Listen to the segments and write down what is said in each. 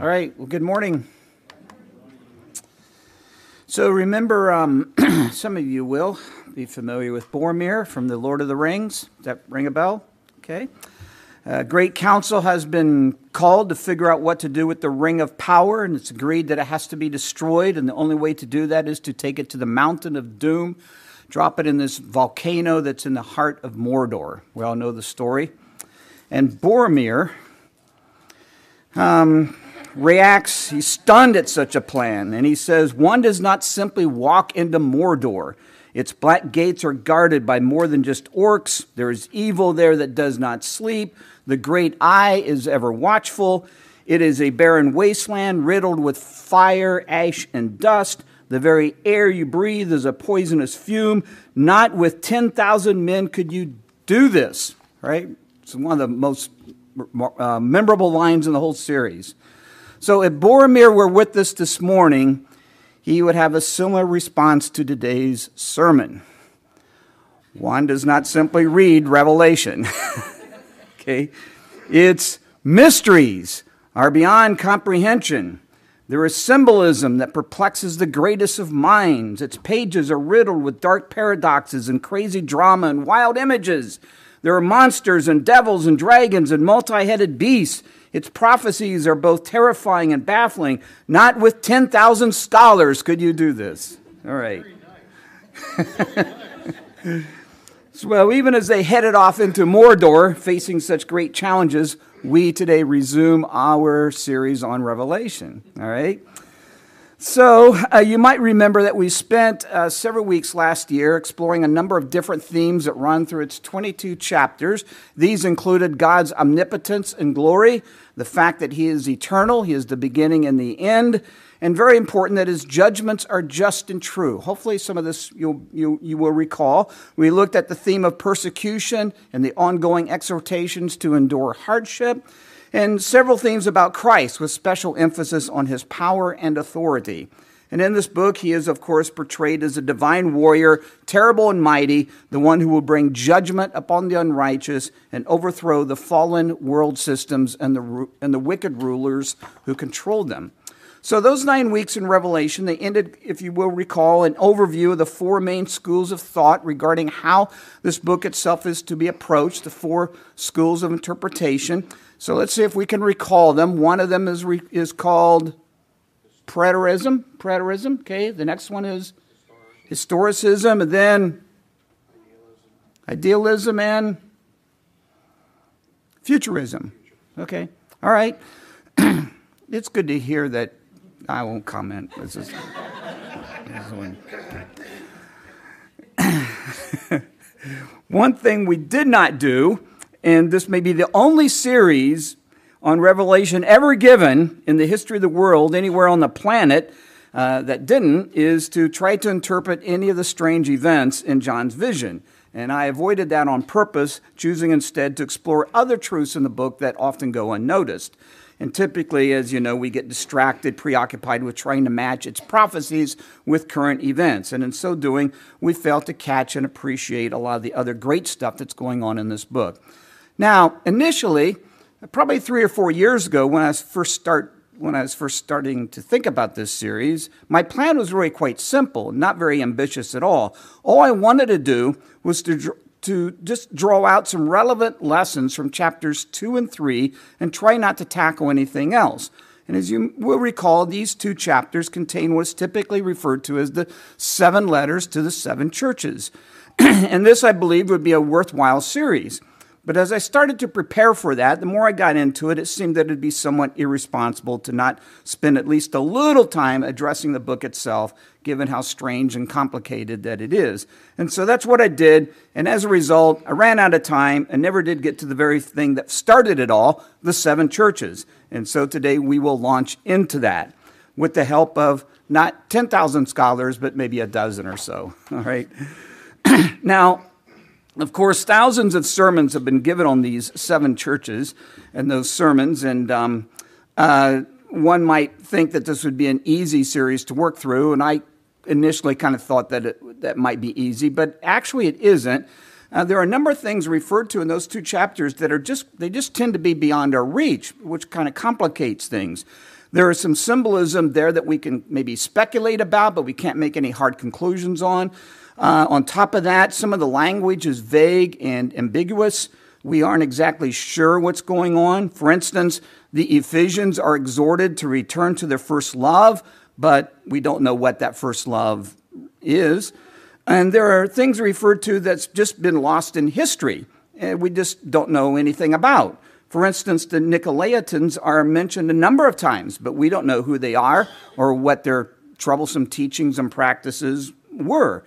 All right, well, good morning. So, remember, um, some of you will be familiar with Boromir from the Lord of the Rings. Does that ring a bell? Okay. A great council has been called to figure out what to do with the Ring of Power, and it's agreed that it has to be destroyed, and the only way to do that is to take it to the Mountain of Doom, drop it in this volcano that's in the heart of Mordor. We all know the story. And Boromir, um, reacts, he's stunned at such a plan, and he says, One does not simply walk into Mordor. Its black gates are guarded by more than just orcs. There is evil there that does not sleep. The great eye is ever watchful. It is a barren wasteland riddled with fire, ash, and dust. The very air you breathe is a poisonous fume. Not with 10,000 men could you do this, right? It's one of the most uh, memorable lines in the whole series. So if Boromir were with us this morning, he would have a similar response to today's sermon. One does not simply read Revelation. okay? Its mysteries are beyond comprehension. There is symbolism that perplexes the greatest of minds. Its pages are riddled with dark paradoxes and crazy drama and wild images. There are monsters and devils and dragons and multi headed beasts. Its prophecies are both terrifying and baffling. Not with 10,000 scholars could you do this. All right. so, well, even as they headed off into Mordor, facing such great challenges, we today resume our series on Revelation. All right. So, uh, you might remember that we spent uh, several weeks last year exploring a number of different themes that run through its 22 chapters. These included God's omnipotence and glory, the fact that He is eternal, He is the beginning and the end, and very important that His judgments are just and true. Hopefully, some of this you'll, you, you will recall. We looked at the theme of persecution and the ongoing exhortations to endure hardship and several themes about Christ with special emphasis on his power and authority. And in this book, he is, of course, portrayed as a divine warrior, terrible and mighty, the one who will bring judgment upon the unrighteous and overthrow the fallen world systems and the, and the wicked rulers who control them. So, those nine weeks in Revelation, they ended, if you will recall, an overview of the four main schools of thought regarding how this book itself is to be approached, the four schools of interpretation. So let's see if we can recall them. One of them is, re, is called preterism. Preterism, okay. The next one is historicism, and then idealism and futurism. Okay, all right. it's good to hear that. I won't comment. One thing we did not do and this may be the only series on Revelation ever given in the history of the world, anywhere on the planet, uh, that didn't, is to try to interpret any of the strange events in John's vision. And I avoided that on purpose, choosing instead to explore other truths in the book that often go unnoticed. And typically, as you know, we get distracted, preoccupied with trying to match its prophecies with current events. And in so doing, we fail to catch and appreciate a lot of the other great stuff that's going on in this book. Now, initially, probably three or four years ago, when I was first start when I was first starting to think about this series, my plan was really quite simple, not very ambitious at all. All I wanted to do was to to just draw out some relevant lessons from chapters 2 and 3 and try not to tackle anything else. And as you will recall, these two chapters contain what is typically referred to as the seven letters to the seven churches. and this, I believe, would be a worthwhile series. But as I started to prepare for that, the more I got into it, it seemed that it'd be somewhat irresponsible to not spend at least a little time addressing the book itself, given how strange and complicated that it is. And so that's what I did. And as a result, I ran out of time and never did get to the very thing that started it all the seven churches. And so today we will launch into that with the help of not 10,000 scholars, but maybe a dozen or so. All right. now, of course, thousands of sermons have been given on these seven churches and those sermons, and um, uh, one might think that this would be an easy series to work through, and I initially kind of thought that it, that might be easy, but actually it isn't. Uh, there are a number of things referred to in those two chapters that are just they just tend to be beyond our reach, which kind of complicates things. There is some symbolism there that we can maybe speculate about, but we can't make any hard conclusions on. Uh, on top of that, some of the language is vague and ambiguous. We aren't exactly sure what's going on. For instance, the Ephesians are exhorted to return to their first love, but we don't know what that first love is. And there are things referred to that's just been lost in history, and we just don't know anything about. For instance, the Nicolaitans are mentioned a number of times, but we don't know who they are or what their troublesome teachings and practices were.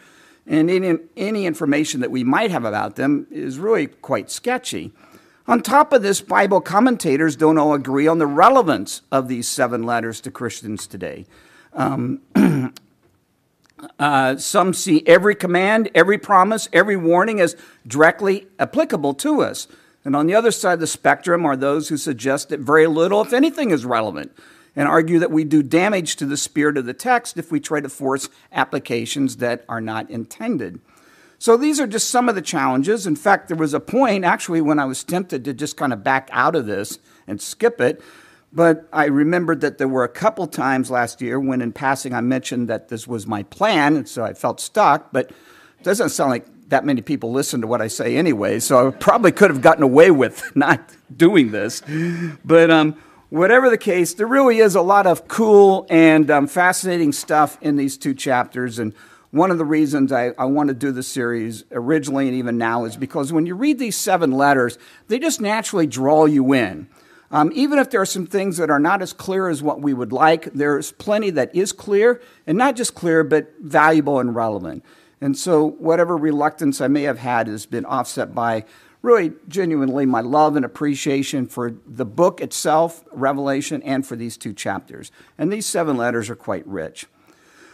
And any, any information that we might have about them is really quite sketchy. On top of this, Bible commentators don't all agree on the relevance of these seven letters to Christians today. Um, uh, some see every command, every promise, every warning as directly applicable to us. And on the other side of the spectrum are those who suggest that very little, if anything, is relevant and argue that we do damage to the spirit of the text if we try to force applications that are not intended. So these are just some of the challenges. In fact, there was a point actually when I was tempted to just kind of back out of this and skip it. But I remembered that there were a couple times last year when, in passing, I mentioned that this was my plan, and so I felt stuck. But it doesn't sound like that many people listen to what I say anyway, so I probably could have gotten away with not doing this. But um, whatever the case, there really is a lot of cool and um, fascinating stuff in these two chapters. And one of the reasons I, I want to do the series originally and even now is because when you read these seven letters, they just naturally draw you in. Um, even if there are some things that are not as clear as what we would like, there's plenty that is clear, and not just clear, but valuable and relevant. And so, whatever reluctance I may have had has been offset by really genuinely my love and appreciation for the book itself, Revelation, and for these two chapters. And these seven letters are quite rich.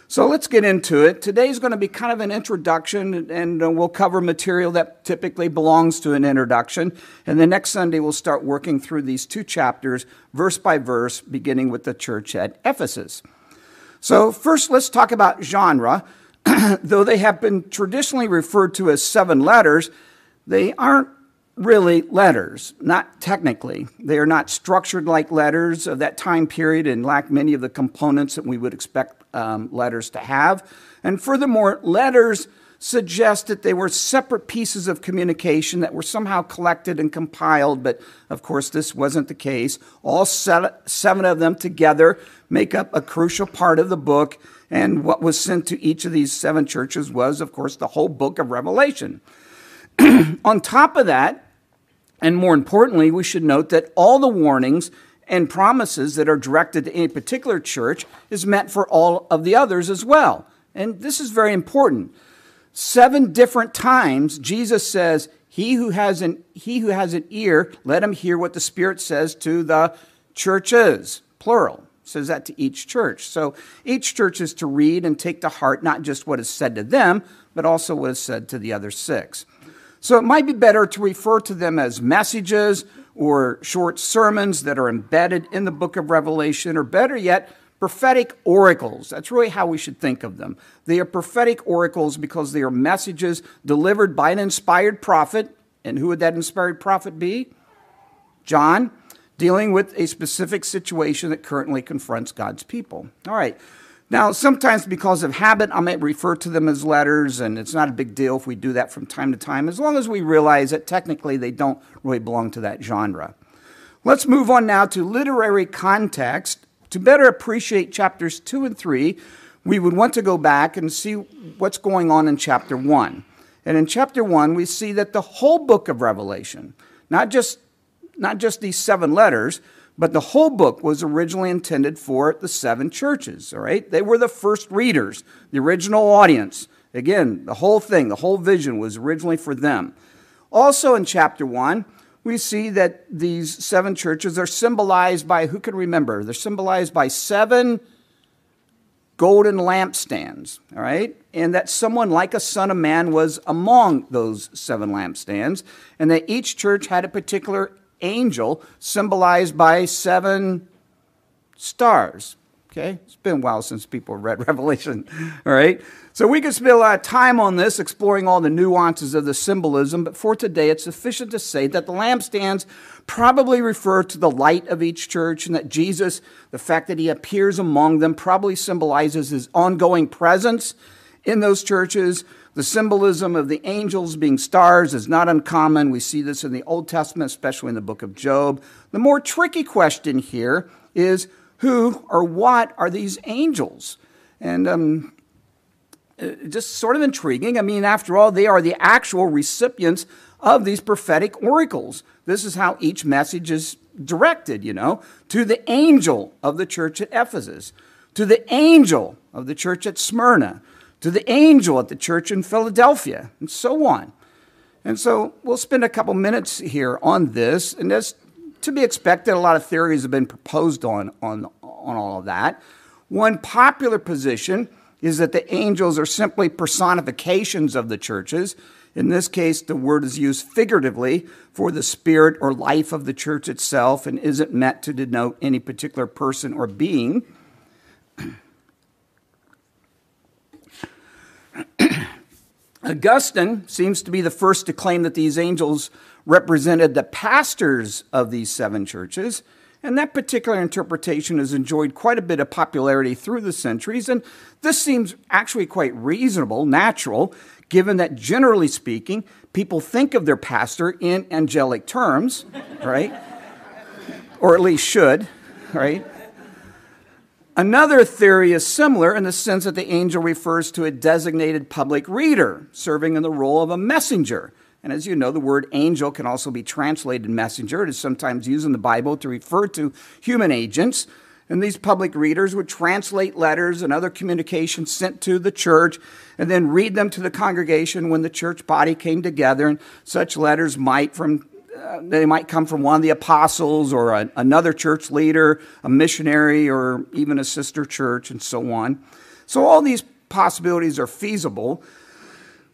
So let's get into it. Today's going to be kind of an introduction, and uh, we'll cover material that typically belongs to an introduction. And the next Sunday, we'll start working through these two chapters, verse by verse, beginning with the church at Ephesus. So, first, let's talk about genre. though they have been traditionally referred to as seven letters, they aren't really letters, not technically. They are not structured like letters of that time period and lack many of the components that we would expect um, letters to have. And furthermore, letters suggest that they were separate pieces of communication that were somehow collected and compiled, but of course, this wasn't the case. All seven of them together make up a crucial part of the book and what was sent to each of these seven churches was, of course, the whole book of Revelation. On top of that, and more importantly, we should note that all the warnings and promises that are directed to any particular church is meant for all of the others as well. And this is very important. Seven different times Jesus says, "He who has an he who has an ear, let him hear what the Spirit says to the churches." Plural says that to each church. So each church is to read and take to heart not just what is said to them, but also what is said to the other six. So it might be better to refer to them as messages or short sermons that are embedded in the book of Revelation, or better yet, prophetic oracles. That's really how we should think of them. They are prophetic oracles because they are messages delivered by an inspired prophet. And who would that inspired prophet be? John dealing with a specific situation that currently confronts God's people. All right. Now, sometimes because of habit, I might refer to them as letters, and it's not a big deal if we do that from time to time, as long as we realize that technically they don't really belong to that genre. Let's move on now to literary context. To better appreciate chapters 2 and 3, we would want to go back and see what's going on in chapter 1. And in chapter 1, we see that the whole book of Revelation, not just not just these seven letters, but the whole book was originally intended for the seven churches, all right? They were the first readers, the original audience. Again, the whole thing, the whole vision was originally for them. Also in chapter 1, we see that these seven churches are symbolized by, who can remember? They're symbolized by seven golden lampstands, all right? And that someone like a son of man was among those seven lampstands, and that each church had a particular angel symbolized by seven stars. Okay? It's been a while since people read Revelation. All right? So we could spend a lot of time on this, exploring all the nuances of the symbolism, but for today it's sufficient to say that the lampstands probably refer to the light of each church, and that Jesus, the fact that he appears among them, probably symbolizes his ongoing presence in those churches. The symbolism of the angels being stars is not uncommon. We see this in the Old Testament, especially in the book of Job. The more tricky question here is who or what are these angels? And um, just sort of intriguing. I mean, after all, they are the actual recipients of these prophetic oracles. This is how each message is directed, you know, to the angel of the church at Ephesus, to the angel of the church at Smyrna, to the angel at the church in Philadelphia, and so on. And so we'll spend a couple minutes here on this, and as to be expected, a lot of theories have been proposed on, on, on all of that. One popular position is that the angels are simply personifications of the churches. In this case, the word is used figuratively for the spirit or life of the church itself and isn't meant to denote any particular person or being. Augustine seems to be the first to claim that these angels represented the pastors of these seven churches. And that particular interpretation has enjoyed quite a bit of popularity through the centuries. And this seems actually quite reasonable, natural, given that generally speaking, people think of their pastor in angelic terms, right? or at least should, right? Another theory is similar in the sense that the angel refers to a designated public reader serving in the role of a messenger. And as you know, the word angel can also be translated messenger. It is sometimes used in the Bible to refer to human agents. And these public readers would translate letters and other communications sent to the church and then read them to the congregation when the church body came together. And such letters might from uh, they might come from one of the apostles or a, another church leader, a missionary, or even a sister church, and so on. So, all these possibilities are feasible.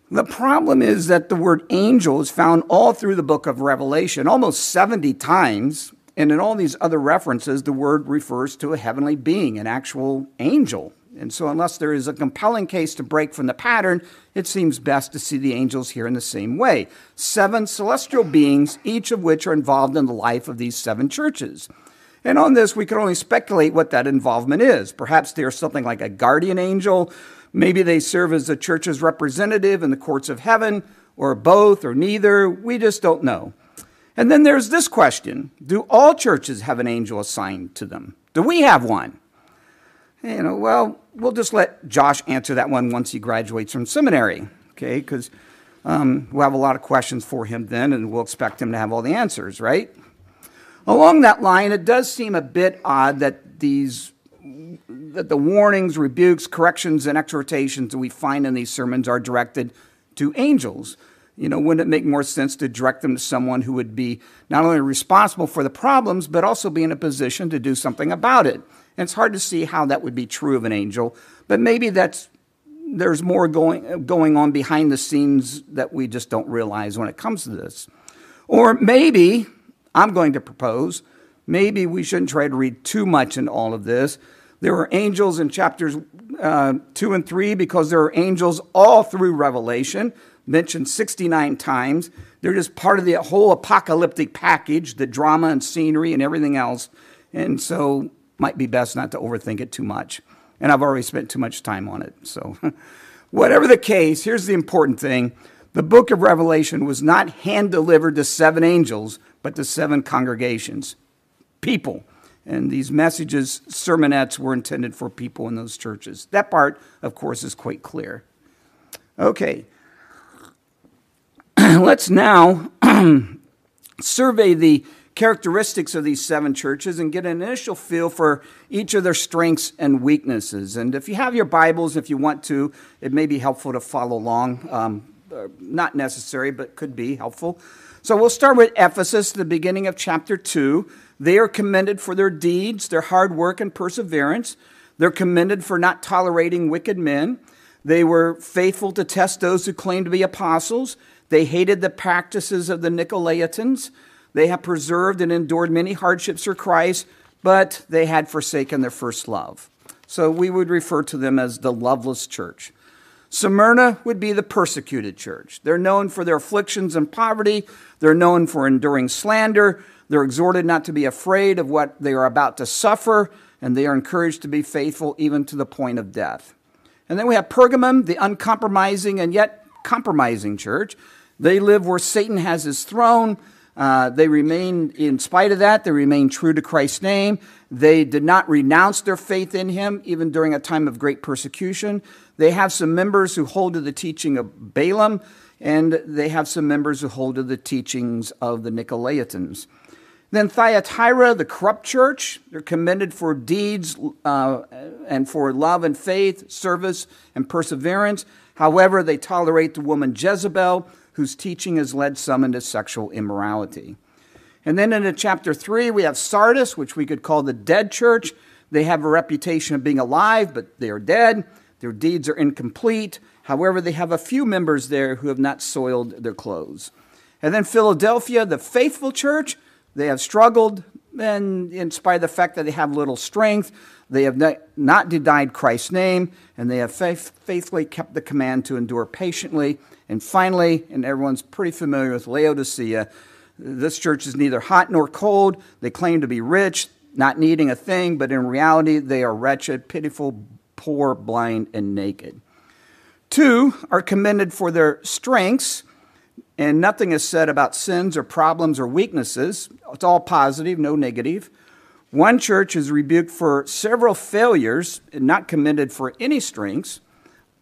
The problem is that the word angel is found all through the book of Revelation, almost 70 times. And in all these other references, the word refers to a heavenly being, an actual angel. And so, unless there is a compelling case to break from the pattern, it seems best to see the angels here in the same way. Seven celestial beings, each of which are involved in the life of these seven churches. And on this, we can only speculate what that involvement is. Perhaps they are something like a guardian angel. Maybe they serve as the church's representative in the courts of heaven, or both, or neither. We just don't know. And then there's this question Do all churches have an angel assigned to them? Do we have one? You know, well, we'll just let Josh answer that one once he graduates from seminary, okay? Because um, we'll have a lot of questions for him then, and we'll expect him to have all the answers, right? Along that line, it does seem a bit odd that these that the warnings, rebukes, corrections, and exhortations that we find in these sermons are directed to angels. You know, wouldn't it make more sense to direct them to someone who would be not only responsible for the problems, but also be in a position to do something about it? And it's hard to see how that would be true of an angel, but maybe that's there's more going going on behind the scenes that we just don't realize when it comes to this. Or maybe I'm going to propose maybe we shouldn't try to read too much into all of this. There are angels in chapters uh, 2 and 3 because there are angels all through Revelation, mentioned 69 times. They're just part of the whole apocalyptic package, the drama and scenery and everything else. And so might be best not to overthink it too much. And I've already spent too much time on it. So, whatever the case, here's the important thing the book of Revelation was not hand delivered to seven angels, but to seven congregations, people. And these messages, sermonettes, were intended for people in those churches. That part, of course, is quite clear. Okay. Let's now survey the characteristics of these seven churches and get an initial feel for each of their strengths and weaknesses. And if you have your Bibles, if you want to, it may be helpful to follow along. Um, uh, not necessary, but could be helpful. So we'll start with Ephesus, the beginning of chapter 2. They are commended for their deeds, their hard work, and perseverance. They're commended for not tolerating wicked men. They were faithful to test those who claimed to be apostles. They hated the practices of the Nicolaitans. They have preserved and endured many hardships for Christ, but they had forsaken their first love. So we would refer to them as the loveless church. Smyrna would be the persecuted church. They're known for their afflictions and poverty. They're known for enduring slander. They're exhorted not to be afraid of what they are about to suffer, and they are encouraged to be faithful even to the point of death. And then we have Pergamum, the uncompromising and yet compromising church. They live where Satan has his throne. Uh, they remain, in spite of that, they remain true to Christ's name. They did not renounce their faith in him, even during a time of great persecution. They have some members who hold to the teaching of Balaam, and they have some members who hold to the teachings of the Nicolaitans. Then Thyatira, the corrupt church, they're commended for deeds uh, and for love and faith, service and perseverance. However, they tolerate the woman Jezebel, whose teaching has led some into sexual immorality. And then in chapter 3, we have Sardis, which we could call the dead church. They have a reputation of being alive, but they are dead. Their deeds are incomplete. However, they have a few members there who have not soiled their clothes. And then Philadelphia, the faithful church, they have struggled, and in spite of the fact that they have little strength, they have not denied Christ's name, and they have faith, faithfully kept the command to endure patiently. And finally, and everyone's pretty familiar with Laodicea, this church is neither hot nor cold. They claim to be rich, not needing a thing, but in reality, they are wretched, pitiful, poor, blind, and naked. Two are commended for their strengths and nothing is said about sins or problems or weaknesses. It's all positive, no negative. One church is rebuked for several failures and not commended for any strengths.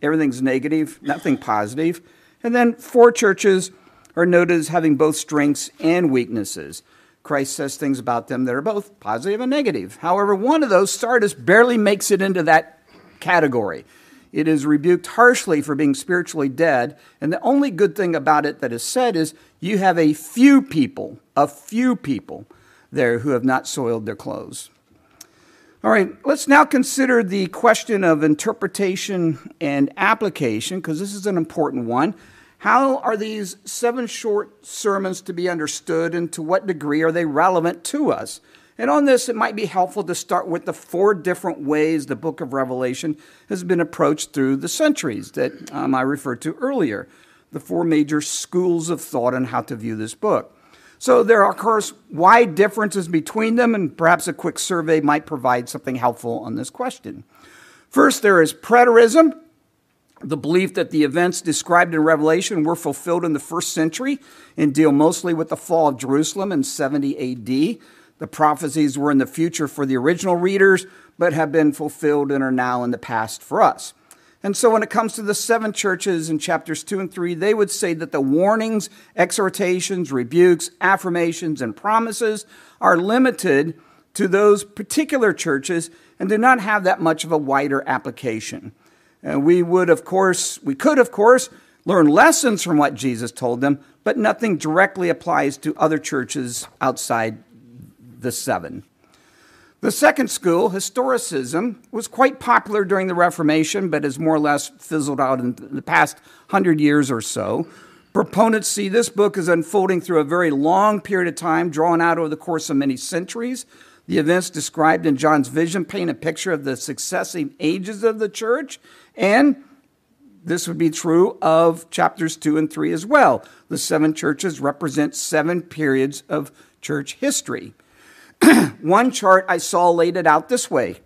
Everything's negative, nothing positive. And then four churches are noted as having both strengths and weaknesses. Christ says things about them that are both positive and negative. However, one of those, Sardis, barely makes it into that category. It is rebuked harshly for being spiritually dead. And the only good thing about it that is said is you have a few people, a few people there who have not soiled their clothes. All right, let's now consider the question of interpretation and application, because this is an important one. How are these seven short sermons to be understood, and to what degree are they relevant to us? And on this, it might be helpful to start with the four different ways the book of Revelation has been approached through the centuries that um, I referred to earlier, the four major schools of thought on how to view this book. So there are, of course, wide differences between them, and perhaps a quick survey might provide something helpful on this question. First, there is preterism, the belief that the events described in Revelation were fulfilled in the first century and deal mostly with the fall of Jerusalem in 70 AD. The prophecies were in the future for the original readers, but have been fulfilled and are now in the past for us. And so, when it comes to the seven churches in chapters 2 and 3, they would say that the warnings, exhortations, rebukes, affirmations, and promises are limited to those particular churches and do not have that much of a wider application. And we would, of course, we could, of course, learn lessons from what Jesus told them, but nothing directly applies to other churches outside the seven. The second school, historicism, was quite popular during the Reformation, but has more or less fizzled out in the past hundred years or so. Proponents see this book as unfolding through a very long period of time, drawn out over the course of many centuries. The events described in John's vision paint a picture of the successive ages of the church, and this would be true of chapters 2 and 3 as well. The seven churches represent seven periods of church history. One chart I saw laid it out this way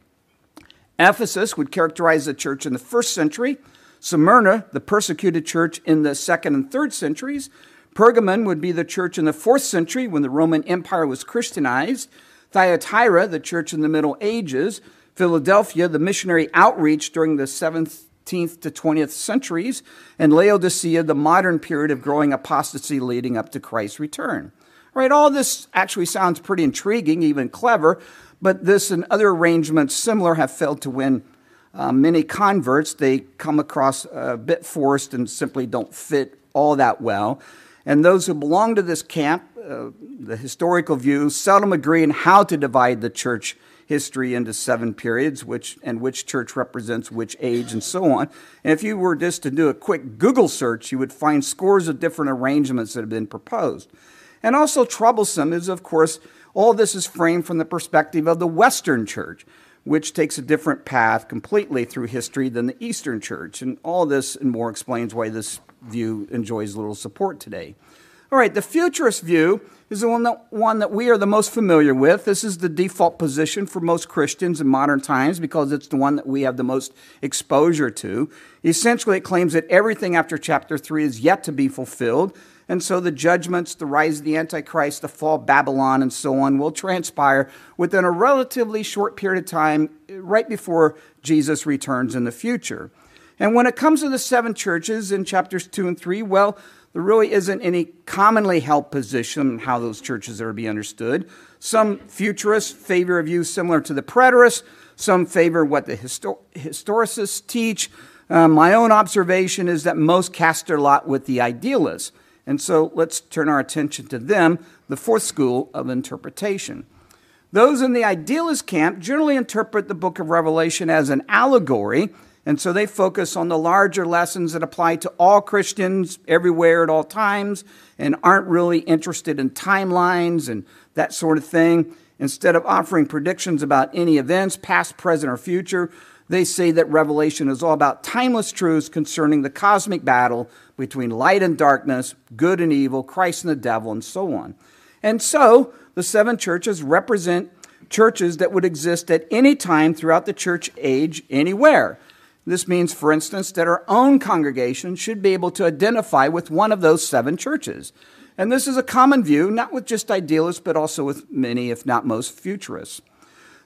Ephesus would characterize the church in the first century, Smyrna, the persecuted church in the second and third centuries. Pergamon would be the church in the fourth century when the Roman Empire was Christianized. Thyatira, the church in the Middle Ages. Philadelphia, the missionary outreach during the 17th to 20th centuries. And Laodicea, the modern period of growing apostasy leading up to Christ's return. Right, all this actually sounds pretty intriguing, even clever, but this and other arrangements similar have failed to win uh, many converts. They come across a bit forced and simply don't fit all that well. And those who belong to this camp, uh, the historical view, seldom agree on how to divide the church history into seven periods, which and which church represents which age, and so on. And if you were just to do a quick Google search, you would find scores of different arrangements that have been proposed. And also troublesome is, of course, all this is framed from the perspective of the Western church. which takes a different path completely through history than the Eastern Church. And all this and more explains why this view enjoys little support today. All right, the futurist view is the one that, one that we are the most familiar with. This is the default position for most Christians in modern times because it's the one that we have the most exposure to. Essentially, it claims that everything after chapter 3 is yet to be fulfilled, and so the judgments, the rise of the Antichrist, the fall of Babylon, and so on will transpire within a relatively short period of time, right before Jesus returns in the future. And when it comes to the seven churches in chapters 2 and 3, well, there really isn't any commonly held position how those churches are to be understood. Some futurists favor a view similar to the preterists, some favor what the histor- historicists teach. Uh, my own observation is that most cast their lot with the idealists. And so let's turn our attention to them, the fourth school of interpretation. Those in the idealist camp generally interpret the book of Revelation as an allegory, and so they focus on the larger lessons that apply to all Christians everywhere at all times and aren't really interested in timelines and that sort of thing. Instead of offering predictions about any events, past, present, or future, they say that Revelation is all about timeless truths concerning the cosmic battle between light and darkness, good and evil, Christ and the devil, and so on. And so the seven churches represent churches that would exist at any time throughout the church age, anywhere. This means, for instance, that our own congregation should be able to identify with one of those seven churches. And this is a common view, not with just idealists, but also with many, if not most, futurists.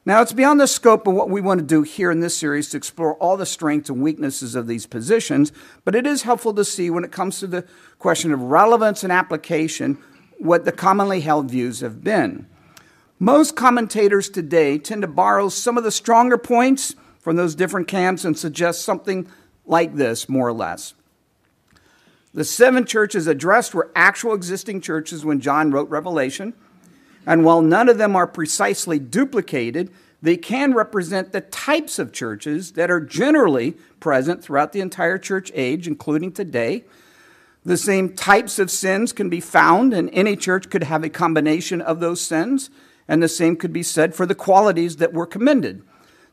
Now, it's beyond the scope of what we want to do here in this series to explore all the strengths and weaknesses of these positions, but it is helpful to see when it comes to the question of relevance and application what the commonly held views have been. Most commentators today tend to borrow some of the stronger points from those different camps and suggest something like this, more or less. The seven churches addressed were actual existing churches when John wrote Revelation. And while none of them are precisely duplicated, they can represent the types of churches that are generally present throughout the entire church age, including today. The same types of sins can be found, and any church could have a combination of those sins, and the same could be said for the qualities that were commended.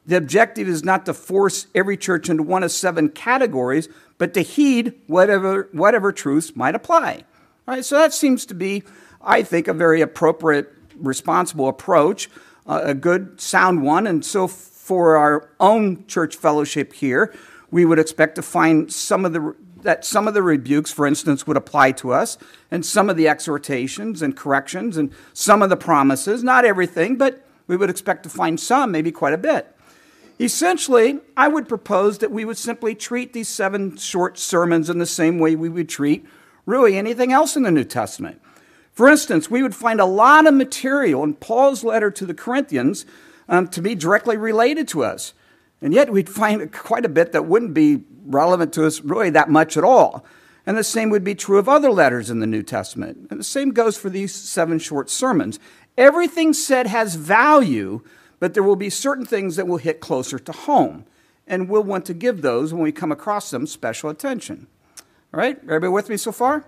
The objective is not to force every church into one of seven categories, but to heed whatever, whatever truths might apply. All right, so that seems to be, I think, a very appropriate responsible approach, uh, a good, sound one. And so, for our own church fellowship here, we would expect to find some of the that some of the rebukes, for instance, would apply to us, and some of the exhortations and corrections, and some of the promises. Not everything, but we would expect to find some, maybe quite a bit. Essentially, I would propose that we would simply treat these seven short sermons in the same way we would treat really anything else in the New Testament. For instance, we would find a lot of material in Paul's letter to the Corinthians um, to be directly related to us. And yet we'd find quite a bit that wouldn't be relevant to us really that much at all. And the same would be true of other letters in the New Testament. And the same goes for these seven short sermons. Everything said has value, but there will be certain things that will hit closer to home. And we'll want to give those when we come across them special attention. All right, everybody with me so far?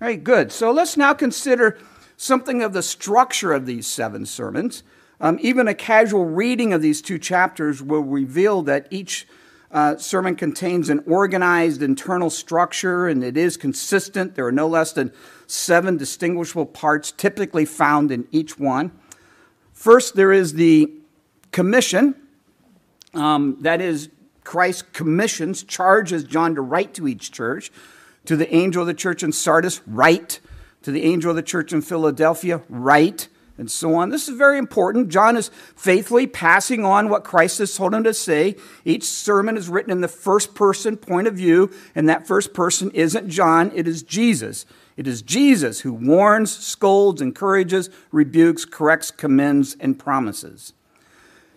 All right, good. So let's now consider something of the structure of these seven sermons. Um, even a casual reading of these two chapters will reveal that each uh, sermon contains an organized internal structure and it is consistent. There are no less than seven distinguishable parts typically found in each one. First, there is the commission. Um, that is, Christ commissions, charges John to write to each church. To the angel of the church in Sardis, write. To the angel of the church in Philadelphia, write. And so on. This is very important. John is faithfully passing on what Christ has told him to say. Each sermon is written in the first person point of view, and that first person isn't John, it is Jesus. It is Jesus who warns, scolds, encourages, rebukes, corrects, commends, and promises.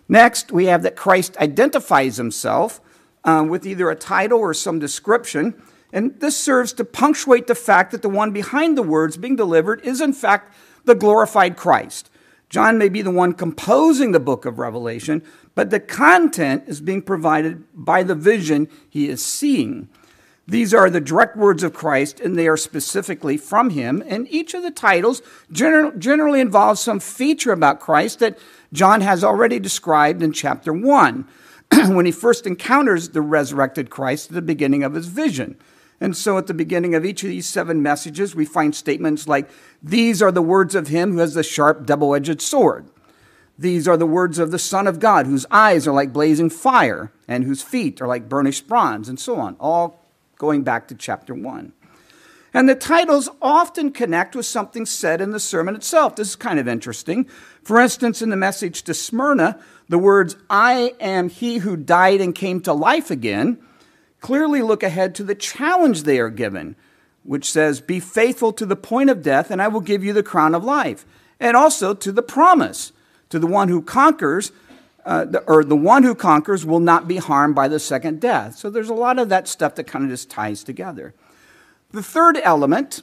Next, we have that Christ identifies himself uh, with either a title or some description. And this serves to punctuate the fact that the one behind the words being delivered is, in fact, the glorified Christ. John may be the one composing the book of Revelation, but the content is being provided by the vision he is seeing. These are the direct words of Christ, and they are specifically from him. And each of the titles generally involves some feature about Christ that John has already described in chapter 1 when he first encounters the resurrected Christ at the beginning of his vision. And so at the beginning of each of these seven messages, we find statements like, These are the words of him who has the sharp, double edged sword. These are the words of the Son of God, whose eyes are like blazing fire, and whose feet are like burnished bronze, and so on, all going back to chapter 1. And the titles often connect with something said in the sermon itself. This is kind of interesting. For instance, in the message to Smyrna, the words, I am he who died and came to life again, clearly look ahead to the challenge they are given, which says, Be faithful to the point of death, and I will give you the crown of life. And also to the promise, to the one who conquers, uh, the, or the one who conquers will not be harmed by the second death. So there's a lot of that stuff that kind of just ties together. The third element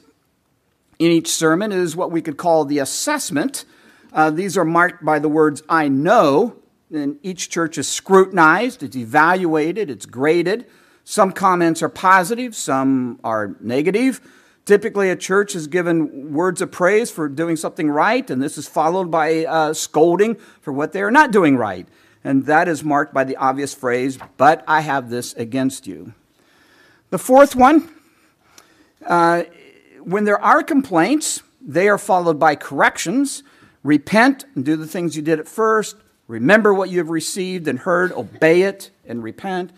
in each sermon is what we could call the assessment. Uh, these are marked by the words I know, and each church is scrutinized, it's evaluated, it's graded. Some comments are positive, some are negative. Typically, a church is given words of praise for doing something right, and this is followed by uh, scolding for what they are not doing right. And that is marked by the obvious phrase, but I have this against you. The fourth one, uh, when there are complaints, they are followed by corrections. Repent and do the things you did at first. Remember what you have received and heard, obey it and repent.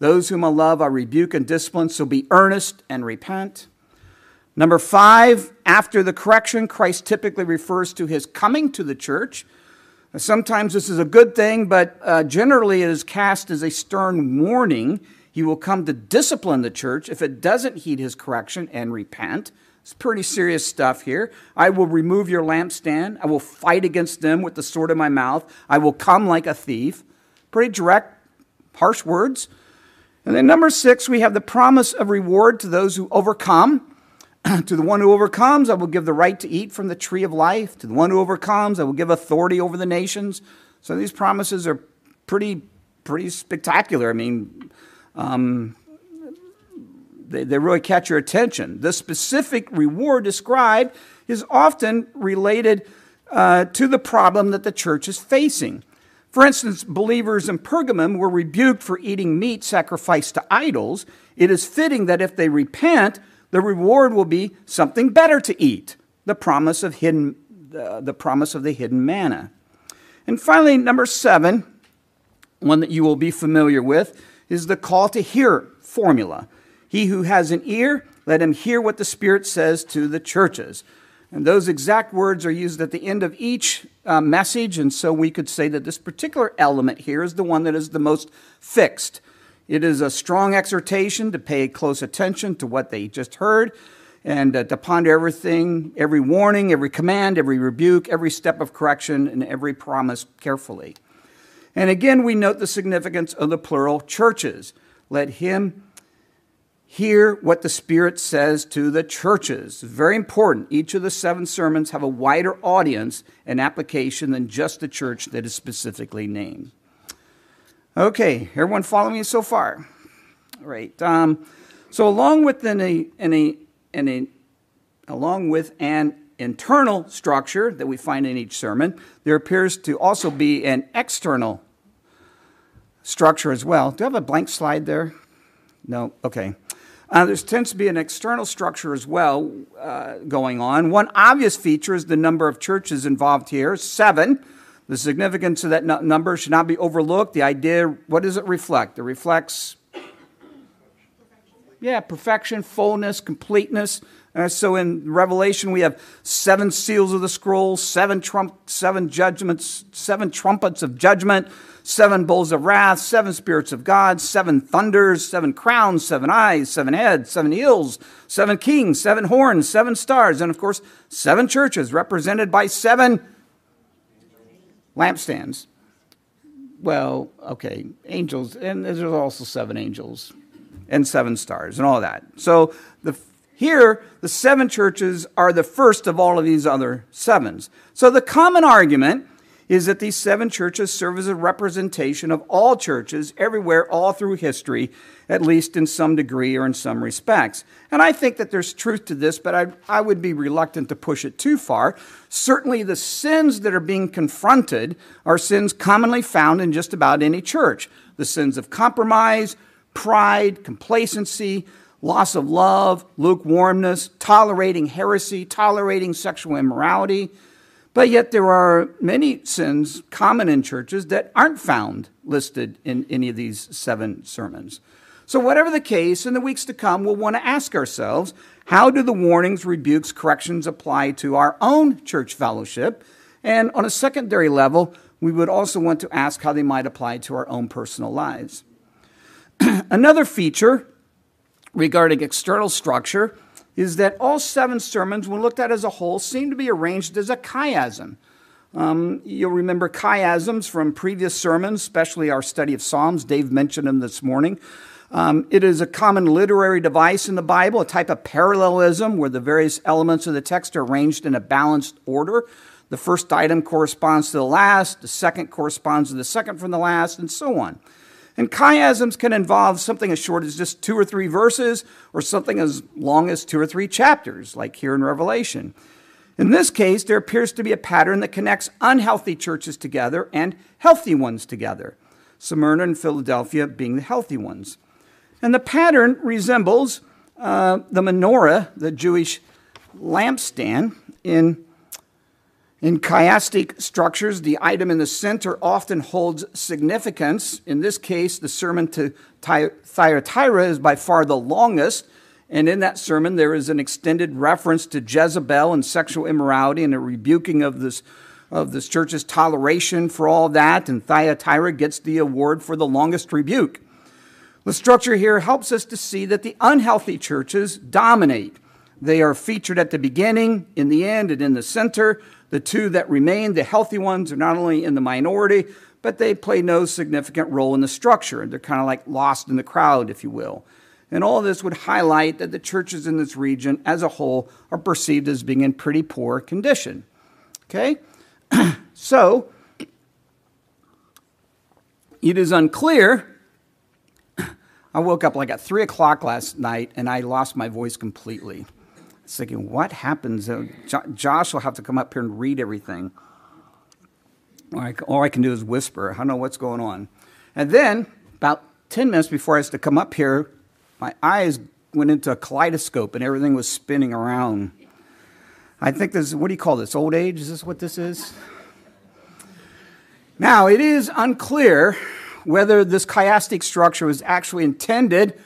Those whom I love, I rebuke and discipline, so be earnest and repent. Number five, after the correction, Christ typically refers to his coming to the church. Sometimes this is a good thing, but uh, generally it is cast as a stern warning. He will come to discipline the church if it doesn't heed his correction and repent. It's pretty serious stuff here. I will remove your lampstand. I will fight against them with the sword of my mouth. I will come like a thief. Pretty direct, harsh words. And then, number six, we have the promise of reward to those who overcome. to the one who overcomes, I will give the right to eat from the tree of life. To the one who overcomes, I will give authority over the nations. So these promises are pretty, pretty spectacular. I mean, um, they, they really catch your attention. The specific reward described is often related uh, to the problem that the church is facing. For instance, believers in Pergamum were rebuked for eating meat sacrificed to idols. It is fitting that if they repent, the reward will be something better to eat the promise of, hidden, uh, the promise of the hidden manna. And finally, number seven, one that you will be familiar with, is the call to hear formula. He who has an ear, let him hear what the Spirit says to the churches. And those exact words are used at the end of each uh, message, and so we could say that this particular element here is the one that is the most fixed. It is a strong exhortation to pay close attention to what they just heard and uh, to ponder everything, every warning, every command, every rebuke, every step of correction, and every promise carefully. And again, we note the significance of the plural churches. Let him hear what the Spirit says to the churches. Very important. Each of the seven sermons have a wider audience and application than just the church that is specifically named. Okay, everyone following me so far? All right. Um, so, along with an, an, an along with an internal structure that we find in each sermon, there appears to also be an external structure as well. Do I have a blank slide there? No. Okay. Uh, there tends to be an external structure as well uh, going on. One obvious feature is the number of churches involved here seven. The significance of that number should not be overlooked. The idea, what does it reflect? It reflects, yeah, perfection, fullness, completeness. Uh, so in Revelation, we have seven seals of the scroll, seven, trump, seven judgments, seven trumpets of judgment, seven bowls of wrath, seven spirits of God, seven thunders, seven crowns, seven eyes, seven heads, seven hills, seven kings, seven horns, seven stars, and of course, seven churches represented by seven lampstands. Well, okay, angels, and there's also seven angels and seven stars and all that. So here, the seven churches are the first of all of these other sevens. So the common argument is that these seven churches serve as a representation of all churches everywhere, all through history, at least in some degree or in some respects. And I think that there's truth to this, but I, I would be reluctant to push it too far. Certainly, the sins that are being confronted are sins commonly found in just about any church the sins of compromise, pride, complacency, loss of love, lukewarmness, tolerating heresy, tolerating sexual immorality but yet, there are many sins common in churches that aren't found listed in any of these seven sermons. So, whatever the case, in the weeks to come, we'll want to ask ourselves how do the warnings, rebukes, corrections apply to our own church fellowship? And on a secondary level, we would also want to ask how they might apply to our own personal lives. Another feature regarding external structure is that all seven sermons, when looked at as a whole, seem to be arranged as a chiasm. Um, you'll remember chiasms from previous sermons, especially our study of Psalms. Dave mentioned them this morning. Um, it is a common literary device in the Bible, a type of parallelism where the various elements of the text are arranged in a balanced order. The first item corresponds to the last, the second corresponds to the second from the last, and so on. And chiasms can involve something as short as just two or three verses or something as long as two or three chapters, like here in Revelation. In this case, there appears to be a pattern that connects unhealthy churches together and healthy ones together, Smyrna and Philadelphia being the healthy ones. And the pattern resembles uh, the menorah, the Jewish lampstand, in in chiastic structures, the item in the center often holds significance. In this case, the sermon to Thyatira is by far the longest. And in that sermon, there is an extended reference to Jezebel and sexual immorality and a rebuking of this, of this church's toleration for all that. And Thyatira gets the award for the longest rebuke. The structure here helps us to see that the unhealthy churches dominate. They are featured at the beginning, in the end, and in the center. The two that remain, the healthy ones, are not only in the minority, but they play no significant role in the structure. They're kind of like lost in the crowd, if you will. And all this would highlight that the churches in this region as a whole are perceived as being in pretty poor condition. Okay? so, it is unclear. I woke up like at 3 o'clock last night and I lost my voice completely thinking, what happens? Uh, Josh will have to come up here and read everything. All I, all I can do is whisper. I don't know what's going on. And then, about 10 minutes before I was to come up here, my eyes went into a kaleidoscope and everything was spinning around. I think this, what do you call this? Old age? Is this what this is? Now, it is unclear whether this chiastic structure was actually intended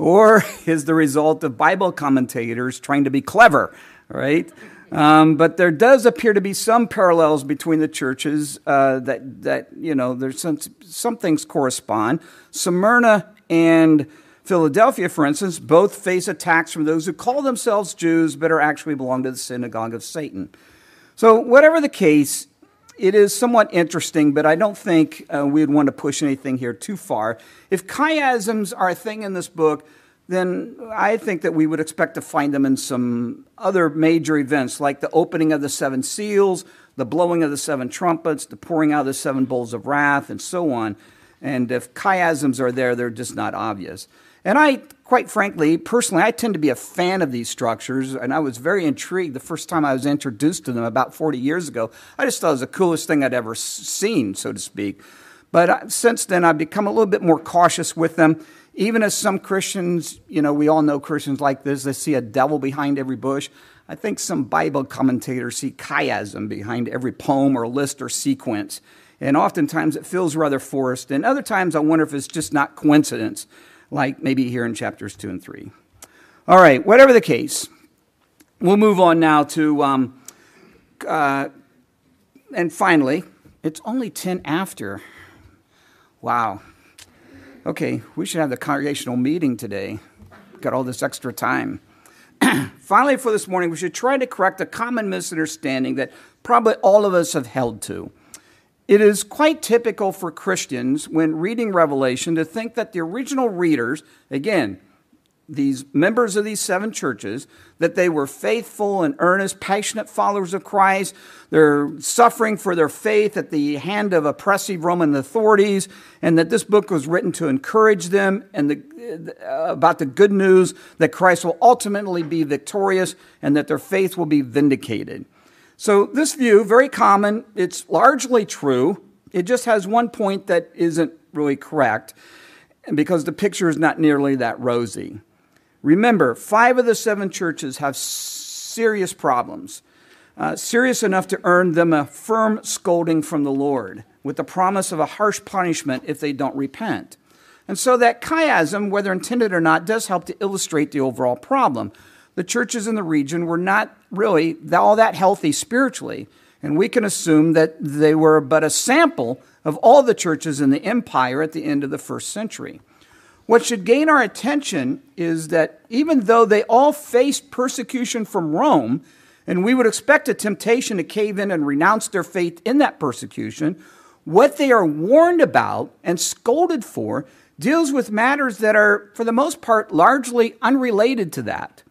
or is the result of Bible commentators trying to be clever, right? Um, but there does appear to be some parallels between the churches uh, that, that, you know, there's some, some things correspond. Smyrna and Philadelphia, for instance, both face attacks from those who call themselves Jews but are actually belong to the synagogue of Satan. So, whatever the case, it is somewhat interesting, but I don't think uh, we'd want to push anything here too far. If chiasms are a thing in this book, then I think that we would expect to find them in some other major events, like the opening of the seven seals, the blowing of the seven trumpets, the pouring out of the seven bowls of wrath, and so on. And if chiasms are there, they're just not obvious. And I, quite frankly, personally, I tend to be a fan of these structures, and I was very intrigued the first time I was introduced to them about 40 years ago. I just thought it was the coolest thing I'd ever seen, so to speak. But uh, since then, I've become a little bit more cautious with them. Even as some Christians, you know, we all know Christians like this, they see a devil behind every bush. I think some Bible commentators see chiasm behind every poem or list or sequence. And oftentimes it feels rather forced. And other times I wonder if it's just not coincidence like maybe here in chapters 2 and 3. All right, whatever the case, we'll move on now to, um, uh, and finally, it's only 10 after. Wow. Okay, we should have the congregational meeting today. Got all this extra time. finally, for this morning, we should try to correct a common misunderstanding that probably all of us have held to. It is quite typical for Christians when reading Revelation to think that the original readers, again, these members of these seven churches that they were faithful and earnest, passionate followers of Christ. They're suffering for their faith at the hand of oppressive Roman authorities, and that this book was written to encourage them and the, uh, about the good news that Christ will ultimately be victorious and that their faith will be vindicated. So, this view, very common, it's largely true. It just has one point that isn't really correct because the picture is not nearly that rosy. Remember, five of the seven churches have serious problems, uh, serious enough to earn them a firm scolding from the Lord, with the promise of a harsh punishment if they don't repent. And so that chiasm, whether intended or not, does help to illustrate the overall problem. The churches in the region were not really all that healthy spiritually, and we can assume that they were but a sample of all the churches in the empire at the end of the first century. What should gain our attention is that even though they all faced persecution from Rome, and we would expect a temptation to cave in and renounce their faith in that persecution, what they are warned about and scolded for deals with matters that are, for the most part, largely unrelated to that.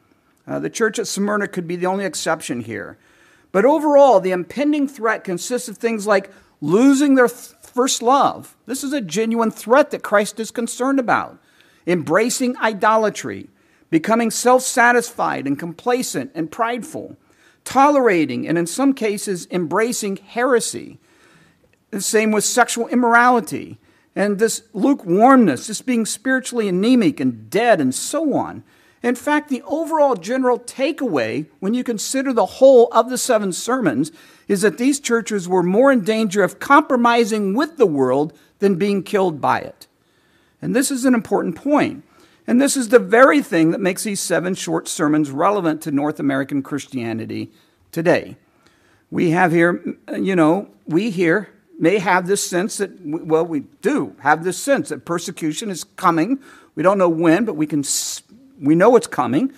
Uh, the church at Smyrna could be the only exception here. But overall, the impending threat consists of things like losing their first love. This is a genuine threat that Christ is concerned about. Embracing idolatry, becoming self satisfied and complacent and prideful, tolerating and in some cases embracing heresy. The same with sexual immorality and this lukewarmness, this being spiritually anemic and dead and so on. In fact, the overall general takeaway, when you consider the whole of the seven sermons, is that these churches were more in danger of compromising with the world than being killed by it. And this is an important point. And this is the very thing that makes these seven short sermons relevant to North American Christianity today. We have here, you know, we here may have this sense that, well, we do have this sense that persecution is coming. We don't know when, but we can, we know it's coming.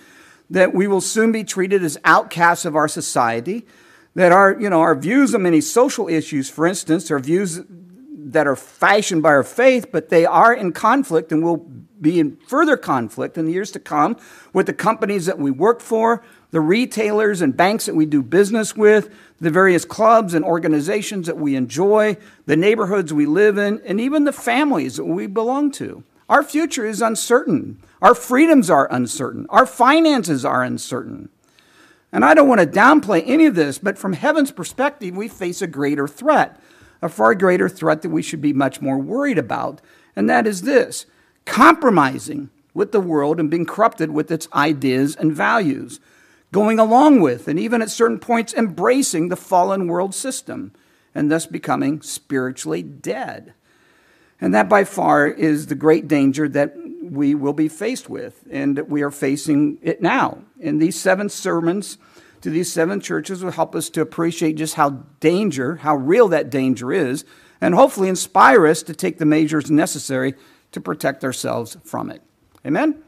That we will soon be treated as outcasts of our society that our, you know, our views on many social issues, for instance, are views that are fashioned by our faith, but they are in conflict and will be in further conflict in the years to come with the companies that we work for, the retailers and banks that we do business with, the various clubs and organizations that we enjoy, the neighborhoods we live in, and even the families that we belong to. Our future is uncertain. Our freedoms are uncertain. Our finances are uncertain. And I don't want to downplay any of this, but from heaven's perspective, we face a greater threat, a far greater threat that we should be much more worried about. And that is this compromising with the world and being corrupted with its ideas and values, going along with and even at certain points embracing the fallen world system, and thus becoming spiritually dead. And that by far is the great danger that we will be faced with, and we are facing it now. And these seven sermons to these seven churches will help us to appreciate just how danger, how real that danger is, and hopefully inspire us to take the measures necessary to protect ourselves from it. Amen?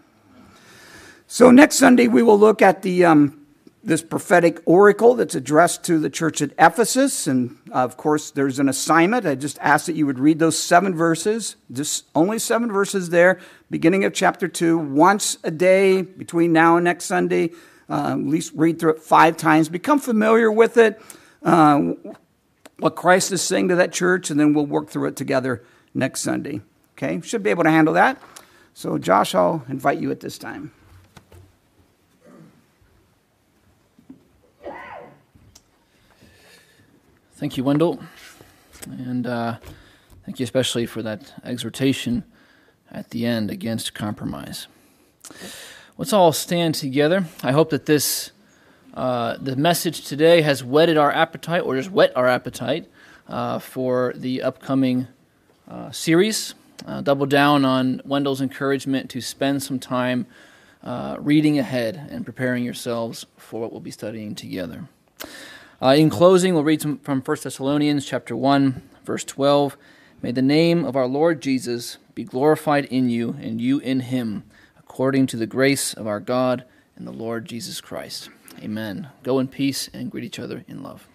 So, next Sunday, we will look at the um, this prophetic oracle that's addressed to the church at Ephesus. And uh, of course, there's an assignment. I just ask that you would read those seven verses, just only seven verses there, beginning of chapter two, once a day between now and next Sunday. Uh, at least read through it five times. Become familiar with it, uh, what Christ is saying to that church, and then we'll work through it together next Sunday. Okay? Should be able to handle that. So, Josh, I'll invite you at this time. Thank you, Wendell. And uh, thank you especially for that exhortation at the end against compromise. Let's all stand together. I hope that this uh, the message today has whetted our appetite, or just whet our appetite, uh, for the upcoming uh, series. Uh, double down on Wendell's encouragement to spend some time uh, reading ahead and preparing yourselves for what we'll be studying together. Uh, in closing, we'll read some from 1 Thessalonians chapter 1, verse 12. May the name of our Lord Jesus be glorified in you and you in him, according to the grace of our God and the Lord Jesus Christ. Amen. Go in peace and greet each other in love.